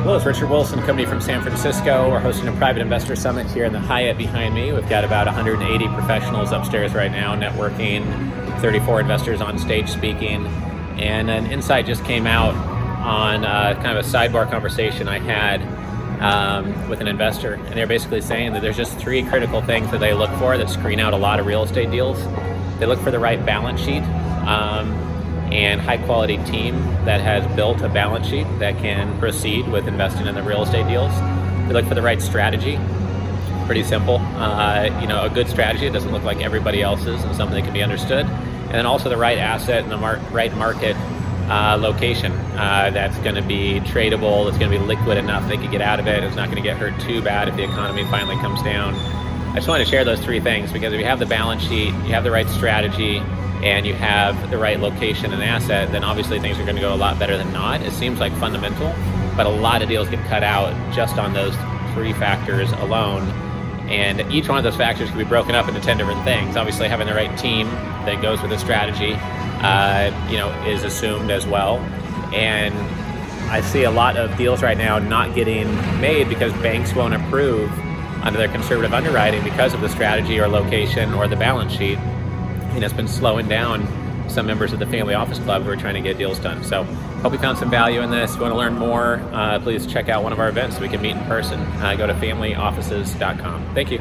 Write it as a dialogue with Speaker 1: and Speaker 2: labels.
Speaker 1: Hello, it's Richard Wilson, company from San Francisco. We're hosting a private investor summit here in the Hyatt behind me. We've got about 180 professionals upstairs right now networking, 34 investors on stage speaking, and an insight just came out on uh, kind of a sidebar conversation I had um, with an investor, and they're basically saying that there's just three critical things that they look for that screen out a lot of real estate deals. They look for the right balance sheet. Um, and high quality team that has built a balance sheet that can proceed with investing in the real estate deals. We look for the right strategy. Pretty simple. Uh, you know, a good strategy. It doesn't look like everybody else's and something that can be understood. And then also the right asset and the mar- right market uh, location uh, that's going to be tradable, that's going to be liquid enough they can get out of it. It's not going to get hurt too bad if the economy finally comes down. I just wanted to share those three things because if you have the balance sheet, you have the right strategy, and you have the right location and asset, then obviously things are going to go a lot better than not. It seems like fundamental, but a lot of deals get cut out just on those three factors alone. And each one of those factors can be broken up into 10 different things. Obviously, having the right team that goes with the strategy, uh, you know, is assumed as well. And I see a lot of deals right now not getting made because banks won't approve under their conservative underwriting because of the strategy or location or the balance sheet and it's been slowing down some members of the Family Office Club who are trying to get deals done. So, hope you found some value in this. If you want to learn more, uh, please check out one of our events so we can meet in person. Uh, go to familyoffices.com. Thank you.